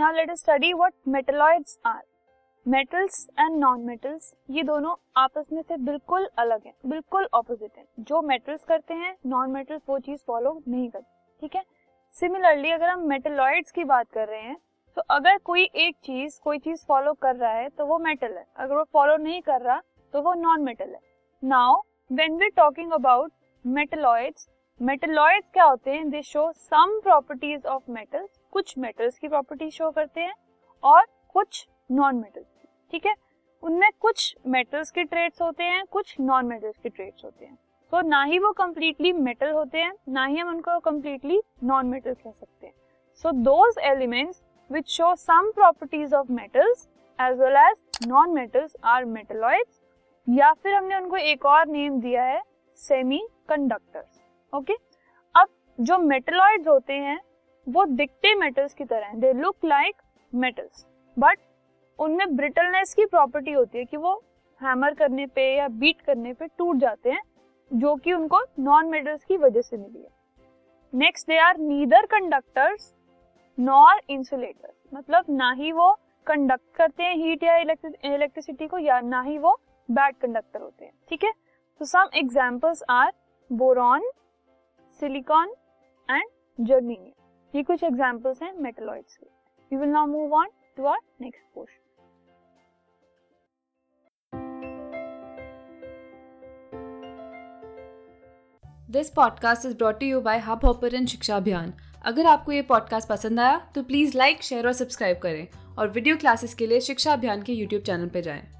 Now let us study what metalloids are metals and non metals ये दोनों आपस में से बिल्कुल अलग हैं, बिल्कुल ऑपोजिट हैं। जो मेटल्स करते हैं नॉन मेटल्स वो चीज़ फॉलो नहीं करते, ठीक है? सिमिलरली अगर हम मेटलॉइड्स की बात कर रहे हैं तो अगर कोई एक चीज़, कोई चीज़ फॉलो कर रहा है तो वो मेटल है। अगर वो फॉलो नहीं कर रहा तो वो नॉन मेटल है। Now when we talking about metalloids metalloids क्या होते हैं? They show some properties of metals कुछ मेटल्स की प्रॉपर्टी शो करते हैं और कुछ नॉन मेटल्स ठीक है? उनमें कुछ मेटल्स के ट्रेड्स होते हैं, कुछ नॉन मेटल्स के ट्रेड्स होते हैं। तो ना ही वो कम्प्लीटली मेटल होते हैं, ना ही हम उनको कम्प्लीटली नॉन मेटल कह सकते हैं। So those elements which show some properties of metals as well as non metals are metalloids या फिर हमने उनको एक और नेम दिया है सेमी कंडक्टर्स ओके अब जो मेटलॉइड्स होते हैं वो दिखते मेटल्स की तरह हैं। They look like metals but उनमें ब्रिटलनेस की प्रॉपर्टी होती है कि वो हैमर करने पे या बीट करने पे टूट जाते हैं, जो कि उनको नॉन मेटल्स की वजह से मिली है। Next they are neither conductors nor insulators मतलब ना ही वो कंडक्ट करते हैं हीट या इलेक्ट्रिसिटी को, या ना ही वो बैड कंडक्टर होते हैं। ठीक है? तो some examples are boron silicon and germanium ये कुछ एग्जांपल्स हैं मेटलॉइड्स के। We will now move on to our next portion this podcast is brought you by Hubhopper Shiksha Abhiyan अगर आपको ये पॉडकास्ट पसंद आया तो प्लीज़ लाइक शेयर और सब्सक्राइब करें। और वीडियो क्लासेस के लिए शिक्षा अभियान के यूट्यूब चैनल पर जाएँ।